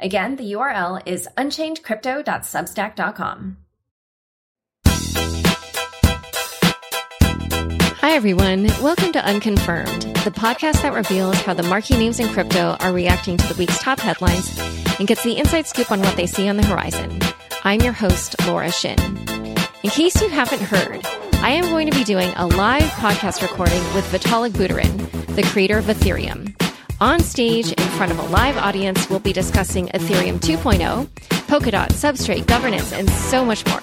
Again, the URL is unchainedcrypto.substack.com. Hi, everyone. Welcome to Unconfirmed, the podcast that reveals how the marquee names in crypto are reacting to the week's top headlines and gets the inside scoop on what they see on the horizon. I'm your host, Laura Shin. In case you haven't heard, I am going to be doing a live podcast recording with Vitalik Buterin, the creator of Ethereum. On stage, in front of a live audience, we'll be discussing Ethereum 2.0, Polkadot, Substrate, governance, and so much more.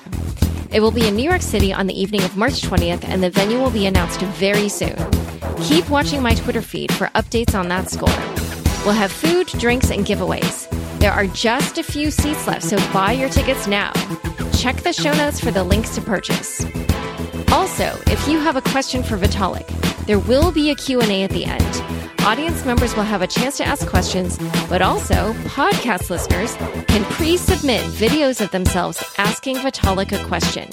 It will be in New York City on the evening of March 20th, and the venue will be announced very soon. Keep watching my Twitter feed for updates on that score. We'll have food, drinks, and giveaways. There are just a few seats left, so buy your tickets now. Check the show notes for the links to purchase. Also, if you have a question for Vitalik, there will be a Q&A at the end. Audience members will have a chance to ask questions, but also podcast listeners can pre-submit videos of themselves asking Vitalik a question.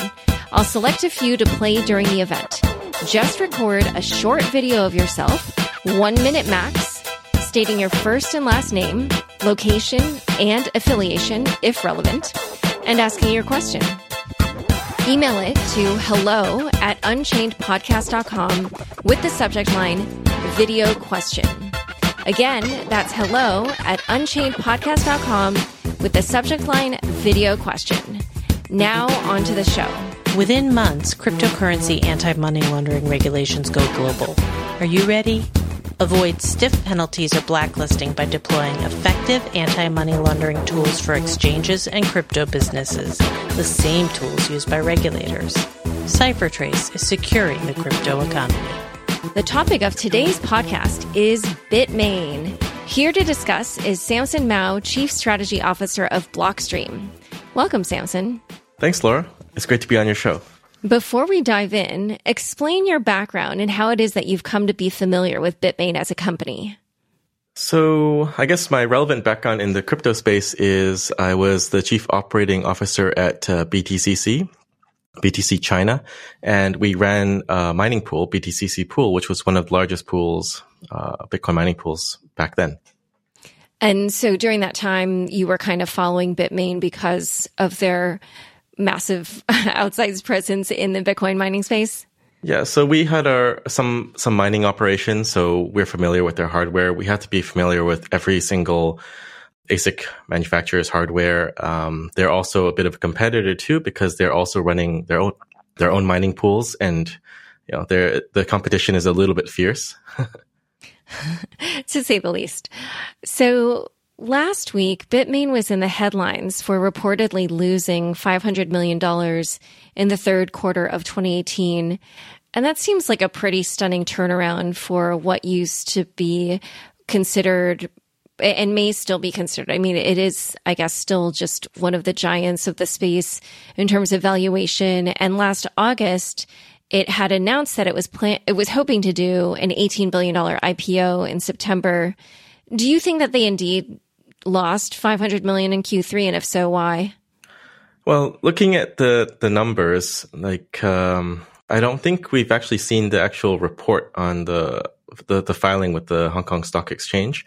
I'll select a few to play during the event. Just record a short video of yourself, one minute max, stating your first and last name, location, and affiliation, if relevant, and asking your question. Email it to hello at unchainedpodcast.com with the subject line video question. Again, that's hello at unchainedpodcast.com with the subject line video question. Now, on to the show. Within months, cryptocurrency anti money laundering regulations go global. Are you ready? Avoid stiff penalties or blacklisting by deploying effective anti money laundering tools for exchanges and crypto businesses, the same tools used by regulators. CipherTrace is securing the crypto economy. The topic of today's podcast is Bitmain. Here to discuss is Samson Mow, Chief Strategy Officer of Blockstream. Welcome, Samson. Thanks, Laura. It's great to be on your show. Before we dive in, explain your background and how it is that you've come to be familiar with Bitmain as a company. So, I guess my relevant background in the crypto space is I was the chief operating officer at uh, BTCC, BTC China, and we ran a mining pool, BTCC Pool, which was one of the largest pools, uh, Bitcoin mining pools back then. And so during that time, you were kind of following Bitmain because of their massive outsized presence in the Bitcoin mining space? Yeah, so we had our some some mining operations, so we're familiar with their hardware. We had to be familiar with every single ASIC manufacturer's hardware. Um, they're also a bit of a competitor too because they're also running their own their own mining pools, and you know, the competition is a little bit fierce, to say the least. So Last week, Bitmain was in the headlines for reportedly losing $500 million in the third quarter of 2018. And that seems like a pretty stunning turnaround for what used to be considered and may still be considered. I mean, it is, I guess, still just one of the giants of the space in terms of valuation. And last August, it had announced that it was plan- it was hoping to do an $18 billion IPO in September. Do you think that they indeed lost 500 million in Q3 and if so why? Well, looking at the the numbers, like um, I don't think we've actually seen the actual report on the, the the filing with the Hong Kong Stock Exchange,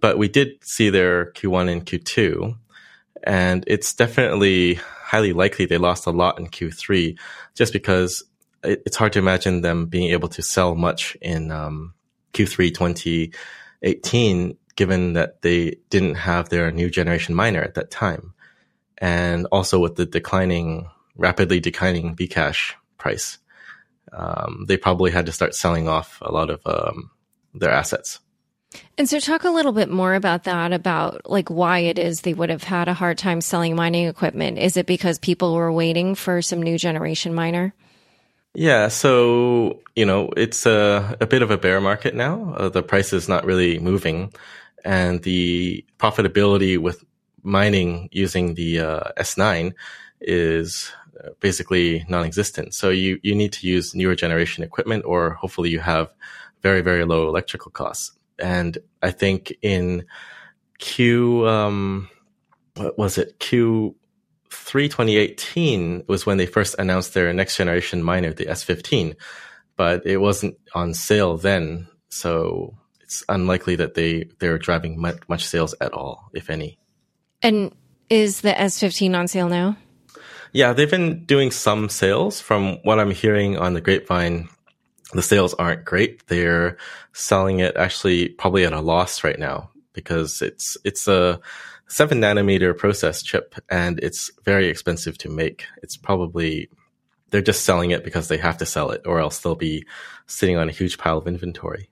but we did see their Q1 and Q2, and it's definitely highly likely they lost a lot in Q3, just because it, it's hard to imagine them being able to sell much in um, Q3 2018 given that they didn't have their new generation miner at that time. And also with the declining, rapidly declining Bcash price, um, they probably had to start selling off a lot of um, their assets. And so, talk a little bit more about that, about like why it is they would have had a hard time selling mining equipment. Is it because people were waiting for some new generation miner? Yeah, so you know it's a, a bit of a bear market now. Uh, the price is not really moving, and the profitability with mining using the uh, S9 is basically non-existent. So you, you need to use newer generation equipment or hopefully you have very, very low electrical costs. And I think in Q, um, what was it? Q3 2018 was when they first announced their next generation miner, the S15, but it wasn't on sale then. So it's unlikely that they, they're driving much, much sales at all, if any. And is the S15 on sale now? Yeah, they've been doing some sales. From what I'm hearing on the grapevine, the sales aren't great. They're selling it actually probably at a loss right now because it's it's a seven nanometer process chip and it's very expensive to make. It's probably they're just selling it because they have to sell it or else they'll be sitting on a huge pile of inventory.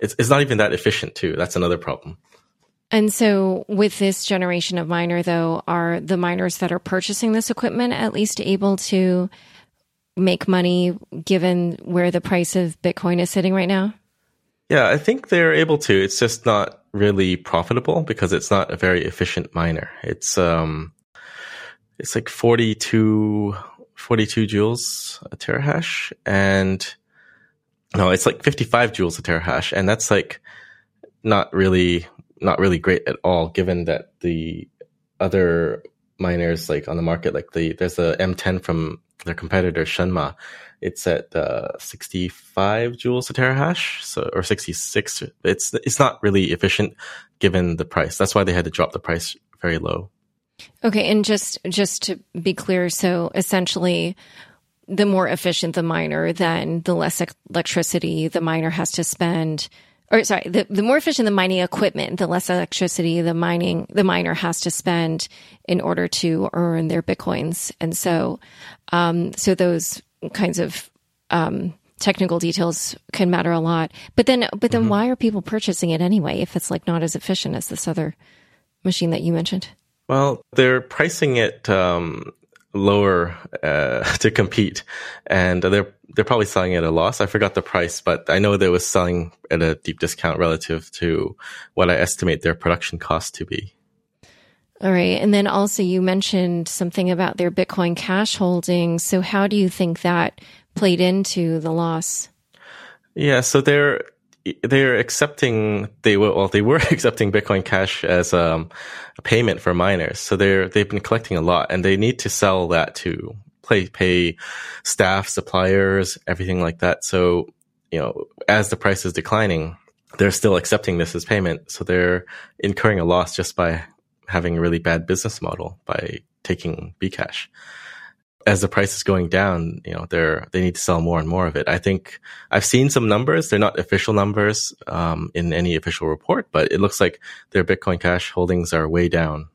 It's it's not even that efficient too. That's another problem. And so, with this generation of miner, though, are the miners that are purchasing this equipment at least able to make money given where the price of Bitcoin is sitting right now? Yeah, I think they're able to. It's just not really profitable because it's not a very efficient miner. It's um, it's like 42, 42 joules a terahash, and no, it's like fifty five joules a terahash, and that's like not really not really great at all, given that the other miners like on the market, like the there's a M10 from their competitor Shenma, it's at uh, 65 joules a terahash, so or 66. It's it's not really efficient given the price. That's why they had to drop the price very low. Okay, and just just to be clear, so essentially the more efficient the miner, then the less electricity the miner has to spend or sorry, the, the more efficient the mining equipment, the less electricity the mining the miner has to spend in order to earn their bitcoins. And so, um, so those kinds of um, technical details can matter a lot. But then, but then, mm-hmm. why are people purchasing it anyway if it's like not as efficient as this other machine that you mentioned? Well, they're pricing it um, lower uh, to compete, and they're they're probably selling at a loss. I forgot the price, but I know they was selling at a deep discount relative to what I estimate their production cost to be. All right, and then also you mentioned something about their Bitcoin Cash holdings. So how do you think that played into the loss? Yeah, so they're they're accepting they were well they were accepting Bitcoin Cash as um, a payment for miners. So they're they've been collecting a lot, and they need to sell that to pay pay staff, suppliers, everything like that. So you know, as the price is declining, they're still accepting this as payment. So they're incurring a loss just by having a really bad business model by taking Bcash as the price is going down, you know, they're, they need to sell more and more of it. I think I've seen some numbers. They're not official numbers, um, in any official report, but it looks like their Bitcoin Cash holdings are way down.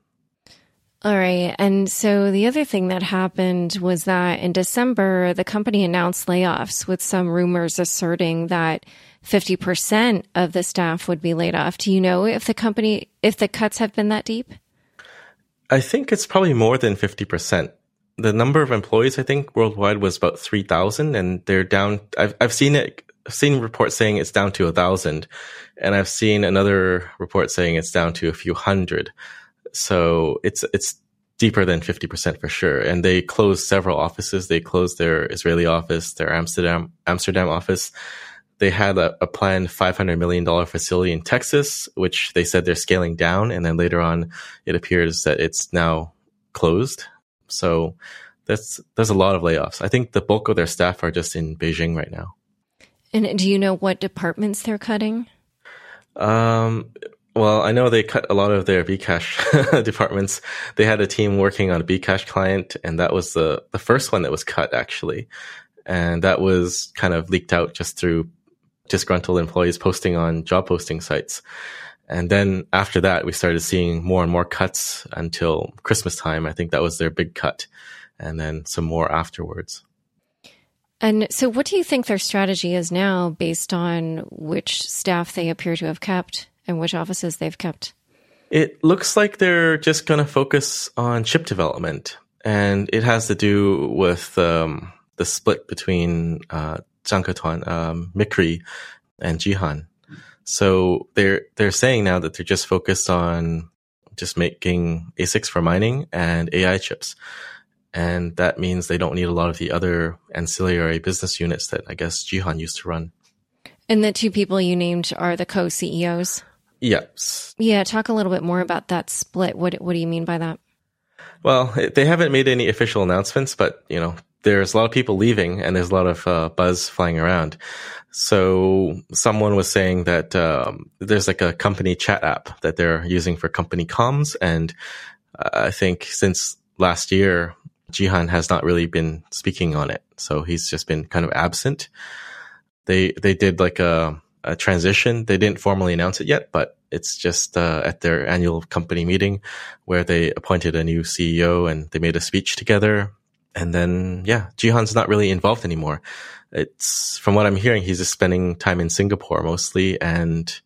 All right. And so the other thing that happened was that in December, the company announced layoffs with some rumors asserting that 50% of the staff would be laid off. Do you know if the company, if the cuts have been that deep? I think it's probably more than 50% the number of employees I think worldwide was about three thousand, and they're down. I've I've seen it. I've seen reports saying it's down to a thousand, and I've seen another report saying it's down to a few hundred. So it's it's deeper than fifty percent for sure. And they closed several offices. They closed their Israeli office, their Amsterdam Amsterdam office. They had a, a planned five hundred million dollar facility in Texas, which they said they're scaling down, and then later on, it appears that it's now closed so that's there's a lot of layoffs. I think the bulk of their staff are just in Beijing right now. And do you know what departments they're cutting? Um, well, I know they cut a lot of their Bcash departments. They had a team working on a Bcash client, and that was the the first one that was cut actually, and that was kind of leaked out just through disgruntled employees posting on job posting sites. And then after that, we started seeing more and more cuts until Christmas time. I think that was their big cut, and then some more afterwards. And so, what do you think their strategy is now based on which staff they appear to have kept and which offices they've kept? It looks like they're just going to focus on chip development, and it has to do with um, the split between uh, Zhan Ketuan, um, Micree, and Jihan. So they're they're saying now that they're just focused on just making ASICs for mining and AI chips. And that means they don't need a lot of the other ancillary business units that I guess Jihan used to run. And the two people you named are the co CEOs? Yes. Yeah, talk a little bit more about that split. What what do you mean by that? Well, they haven't made any official announcements, but you know, there's a lot of people leaving and there's a lot of uh, buzz flying around. So someone was saying that um, there's like a company chat app that they're using for company comms, and uh, I think since last year, Jihan has not really been speaking on it. So he's just been kind of absent. They they did like a, a transition. They didn't formally announce it yet, but it's just uh, at their annual company meeting where they appointed a new CEO and they made a speech together. And then, yeah, Jihan's not really involved anymore. It's from what I'm hearing, he's just spending time in Singapore mostly, and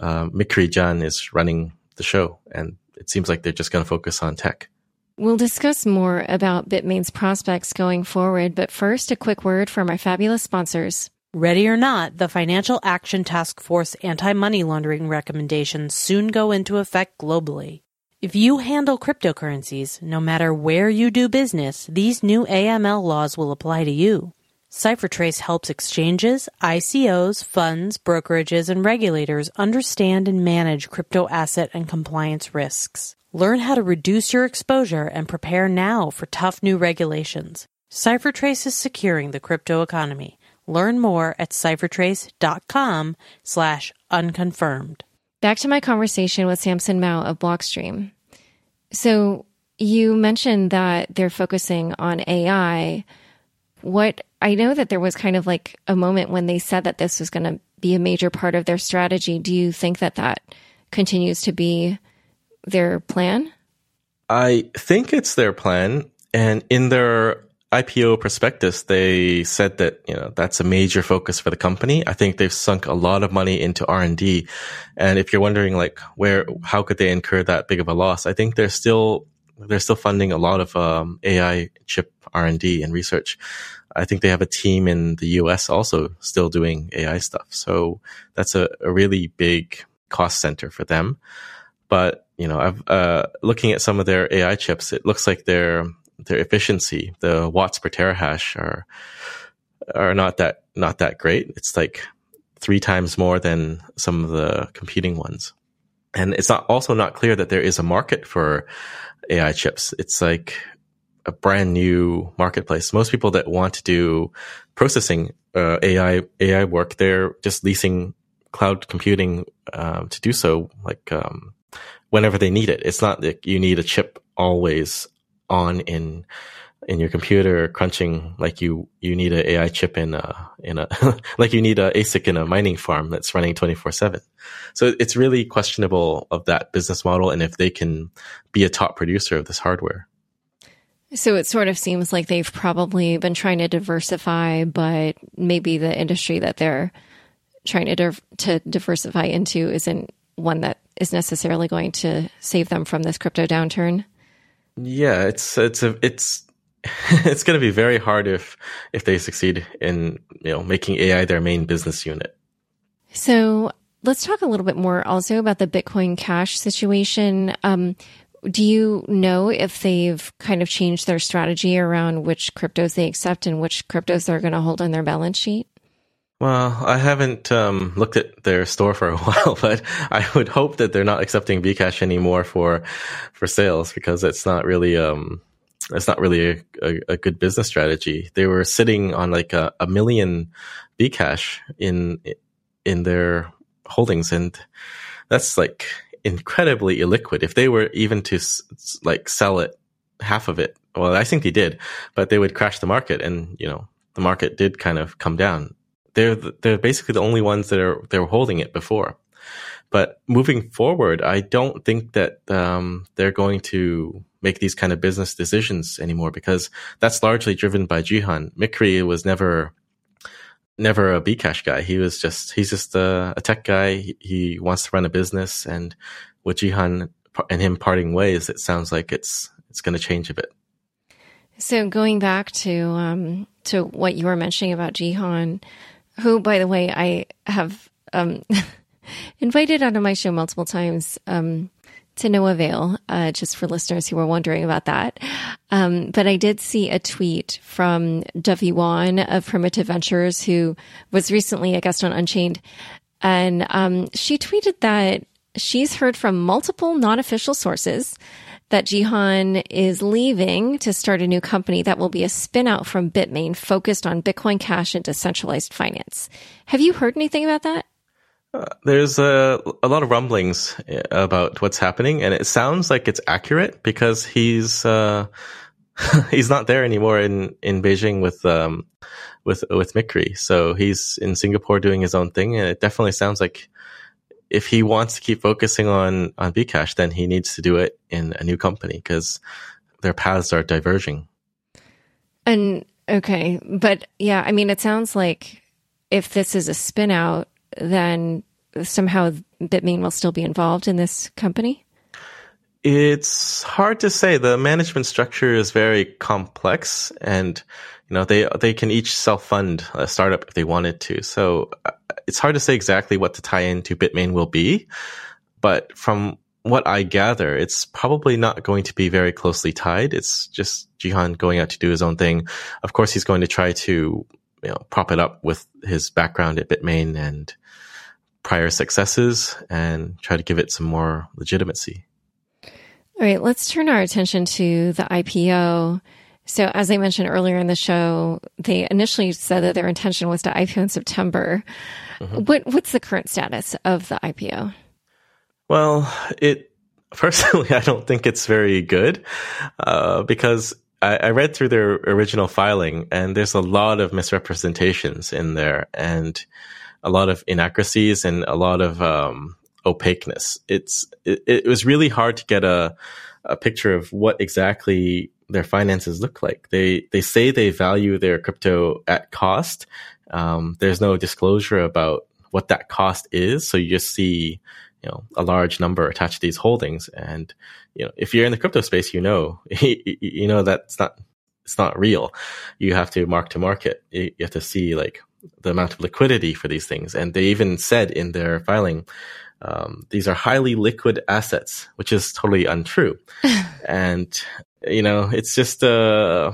uh, Micree Zhan is running the show. And it seems like they're just going to focus on tech. We'll discuss more about Bitmain's prospects going forward, but first, a quick word from our fabulous sponsors. Ready or not, the Financial Action Task Force anti money laundering recommendations soon go into effect globally. If you handle cryptocurrencies, no matter where you do business, these new AML laws will apply to you. CipherTrace helps exchanges, ICOs, funds, brokerages, and regulators understand and manage crypto asset and compliance risks. Learn how to reduce your exposure and prepare now for tough new regulations. CipherTrace is securing the crypto economy. Learn more at ciphertrace.com slash unconfirmed. Back to my conversation with Samson Mow of Blockstream. So you mentioned that they're focusing on AI. What I know that there was kind of like a moment when they said that this was going to be a major part of their strategy. Do you think that that continues to be their plan? I think it's their plan. And in their IPO prospectus, they said that you know that's a major focus for the company. I think they've sunk a lot of money into R and D, and if you're wondering like where, how could they incur that big of a loss? I think they're still they're still funding a lot of um, AI chip R and D and research. I think they have a team in the U.S. also still doing AI stuff. So that's a, a really big cost center for them. But you know, I've uh, looking at some of their AI chips, it looks like they're their efficiency, the watts per terahash are are not that not that great. It's like three times more than some of the competing ones. And it's not also not clear that there is a market for AI chips. It's like a brand new marketplace. Most people that want to do processing uh, AI AI work, they're just leasing cloud computing uh, to do so, like um, whenever they need it. It's not that you need a chip always on in in your computer crunching like you you need an AI chip in a in a like you need a ASIC in a mining farm that's running 24/7. So it's really questionable of that business model and if they can be a top producer of this hardware. So it sort of seems like they've probably been trying to diversify but maybe the industry that they're trying to div- to diversify into isn't one that is necessarily going to save them from this crypto downturn. Yeah, it's it's a it's it's going to be very hard if if they succeed in you know making AI their main business unit. So let's talk a little bit more also about the Bitcoin Cash situation. Um, do you know if they've kind of changed their strategy around which cryptos they accept and which cryptos they're going to hold on their balance sheet? Well, I haven't um, looked at their store for a while, but I would hope that they're not accepting Bcash anymore for for sales because it's not really um it's not really a, a, a good business strategy. They were sitting on like a, a million Bcash in in their holdings, and that's like incredibly illiquid. If they were even to like sell it, half of it, well, I think they did, but they would crash the market, and you know the market did kind of come down they're they're basically the only ones that are they were holding it before. But moving forward, I don't think that um, they're going to make these kind of business decisions anymore because that's largely driven by Jihan. Micree was never never a Bcash guy. He was just he's just a, a tech guy. He, he, wants to run a business, and with Jihan and him parting ways, it sounds like it's it's going to change a bit. So going back to um, to what you were mentioning about Jihan, who, by the way, I have um, invited onto my show multiple times. Um, to no avail, uh, just for listeners who were wondering about that. Um, but I did see a tweet from Dovey Wan of Primitive Ventures, who was recently a guest on Unchained. And um, she tweeted that she's heard from multiple non official sources that Jihan is leaving to start a new company that will be a spinout from Bitmain focused on Bitcoin Cash and decentralized finance. Have you heard anything about that? Uh, there's a, a lot of rumblings uh, about what's happening, and it sounds like it's accurate because he's uh, he's not there anymore in, in Beijing with um, with with Micree. So he's in Singapore doing his own thing, and it definitely sounds like if he wants to keep focusing on on Bcash, then he needs to do it in a new company because their paths are diverging. And okay, but yeah, I mean, it sounds like if this is a spin out, then somehow Bitmain will still be involved in this company. It's hard to say. The management structure is very complex, and you know they they can each self fund a startup if they wanted to. So it's hard to say exactly what the tie into Bitmain will be, but from what I gather, it's probably not going to be very closely tied. It's just Jihan going out to do his own thing. Of course, he's going to try to you know prop it up with his background at Bitmain and prior successes and try to give it some more legitimacy. All right, let's turn our attention to the IPO. So, as I mentioned earlier in the show, they initially said that their intention was to IPO in September. Mm-hmm. What, what's the current status of the IPO? Well, it personally, I don't think it's very good uh, because I, I, read through their original filing and there's a lot of misrepresentations in there and a lot of inaccuracies and a lot of um, opaqueness. It's it, it was really hard to get a a picture of what exactly their finances look like. They they say they value their crypto at cost. Um, there's no disclosure about what that cost is, so you just see you know a large number attached to these holdings. And you know if you're in the crypto space, you know you know that's not it's not real. You have to mark to market. You have to see like the amount of liquidity for these things, and they even said in their filing um, these are highly liquid assets, which is totally untrue. and, you know, it's just, uh,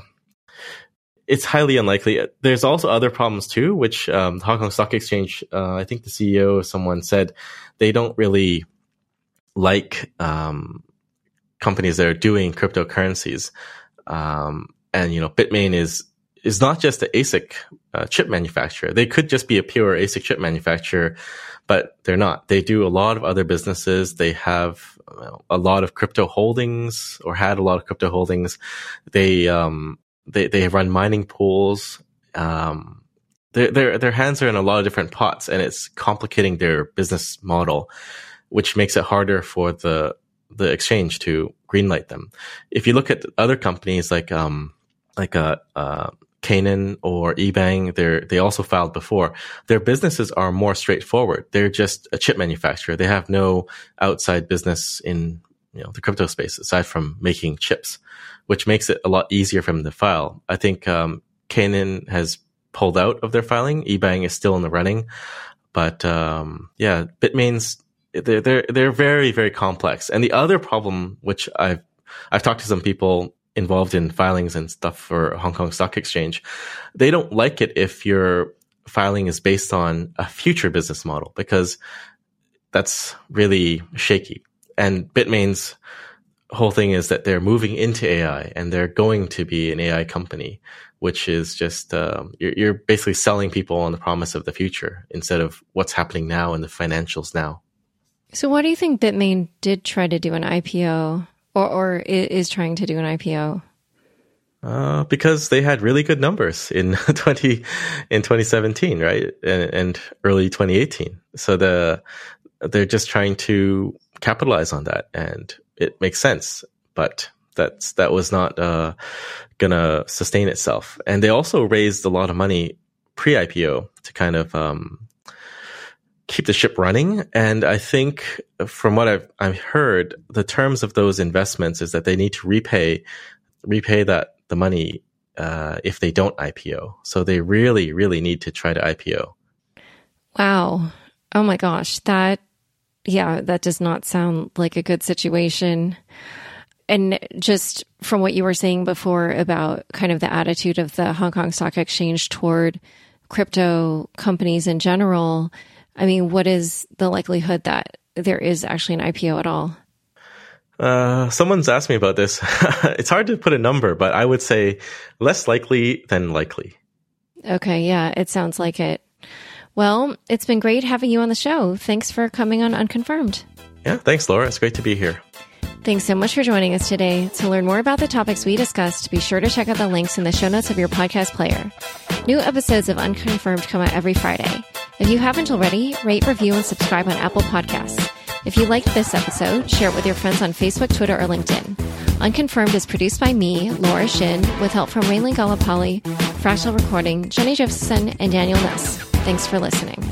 it's highly unlikely. There's also other problems too, which, um, the Hong Kong Stock Exchange, uh, I think the CEO, someone said they don't really like, um, companies that are doing cryptocurrencies. Um, and, you know, Bitmain is, is not just an ASIC uh, chip manufacturer. They could just be a pure ASIC chip manufacturer but they're not. They do a lot of other businesses. They have a lot of crypto holdings or had a lot of crypto holdings. They, um, they, they run mining pools. Um, their, their, their hands are in a lot of different pots and it's complicating their business model, which makes it harder for the, the exchange to greenlight them. If you look at other companies like, um, like a, uh, Canaan or eBang, they they also filed before. Their businesses are more straightforward. They're just a chip manufacturer. They have no outside business in you know the crypto space aside from making chips, which makes it a lot easier for them to file. I think um, Canaan has pulled out of their filing. eBang is still in the running, but um, yeah, Bitmain's they're they're they're very very complex. And the other problem, which I've I've talked to some people involved in filings and stuff for Hong Kong Stock Exchange, they don't like it if your filing is based on a future business model because that's really shaky. And Bitmain's whole thing is that they're moving into AI and they're going to be an AI company, which is just um, you're, you're basically selling people on the promise of the future instead of what's happening now in the financials now. So, why do you think Bitmain did try to do an IPO or, or is trying to do an IPO? Uh, because they had really good numbers in 20 in 2017, right, and, and, early 2018. So the they're just trying to capitalize on that, and it makes sense. But that's that was not uh, gonna sustain itself. And they also raised a lot of money pre-IPO to kind of um, keep the ship running. And I think from what I've, I've heard, the terms of those investments is that they need to repay, repay that, the money, uh, if they don't IPO. So they really, really need to try to IPO. Wow. Oh my gosh. That, yeah, that does not sound like a good situation. And just from what you were saying before about kind of the attitude of the Hong Kong Stock Exchange toward crypto companies in general, I mean, what is the likelihood that there is actually an IPO at all? Uh, someone's asked me about this. it's hard to put a number, but I would say less likely than likely. Okay, yeah, it sounds like it. Well, it's been great having you on the show. Thanks for coming on Unconfirmed. Yeah, thanks, Laura. It's great to be here. Thanks so much for joining us today. To learn more about the topics we discussed, be sure to check out the links in the show notes of your podcast player. New episodes of Unconfirmed come out every Friday. If you haven't already, rate, review, and subscribe on Apple Podcasts. If you liked this episode, share it with your friends on Facebook, Twitter, or LinkedIn. Unconfirmed is produced by me, Laura Shin, with help from Raylan Galapali, Fractal Recording, Jenny Josephson, and Daniel Nuss. Thanks for listening.